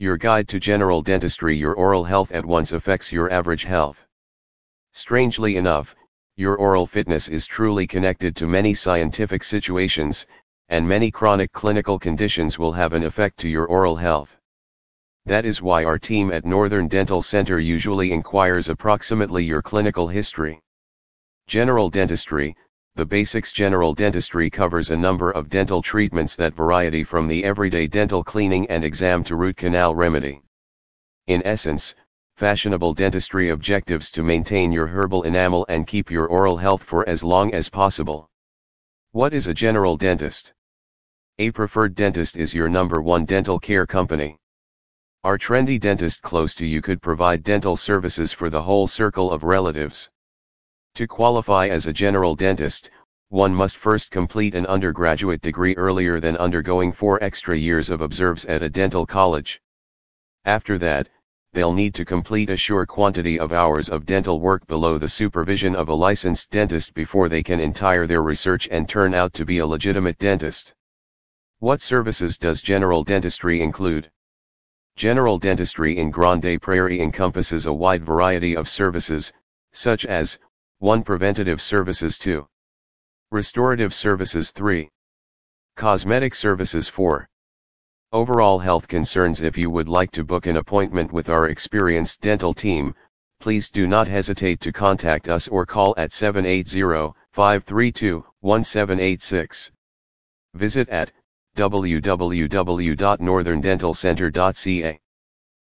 Your guide to general dentistry Your oral health at once affects your average health. Strangely enough, your oral fitness is truly connected to many scientific situations, and many chronic clinical conditions will have an effect to your oral health. That is why our team at Northern Dental Center usually inquires approximately your clinical history. General dentistry, the basics general dentistry covers a number of dental treatments that variety from the everyday dental cleaning and exam to root canal remedy. In essence, fashionable dentistry objectives to maintain your herbal enamel and keep your oral health for as long as possible. What is a general dentist? A preferred dentist is your number one dental care company. Our trendy dentist close to you could provide dental services for the whole circle of relatives. To qualify as a general dentist, one must first complete an undergraduate degree earlier than undergoing four extra years of observes at a dental college. After that, they'll need to complete a sure quantity of hours of dental work below the supervision of a licensed dentist before they can entire their research and turn out to be a legitimate dentist. What services does general dentistry include? General dentistry in Grande Prairie encompasses a wide variety of services, such as 1. Preventative services 2. Restorative services 3. Cosmetic services 4. Overall health concerns If you would like to book an appointment with our experienced dental team, please do not hesitate to contact us or call at 780-532-1786. Visit at www.northerndentalcenter.ca.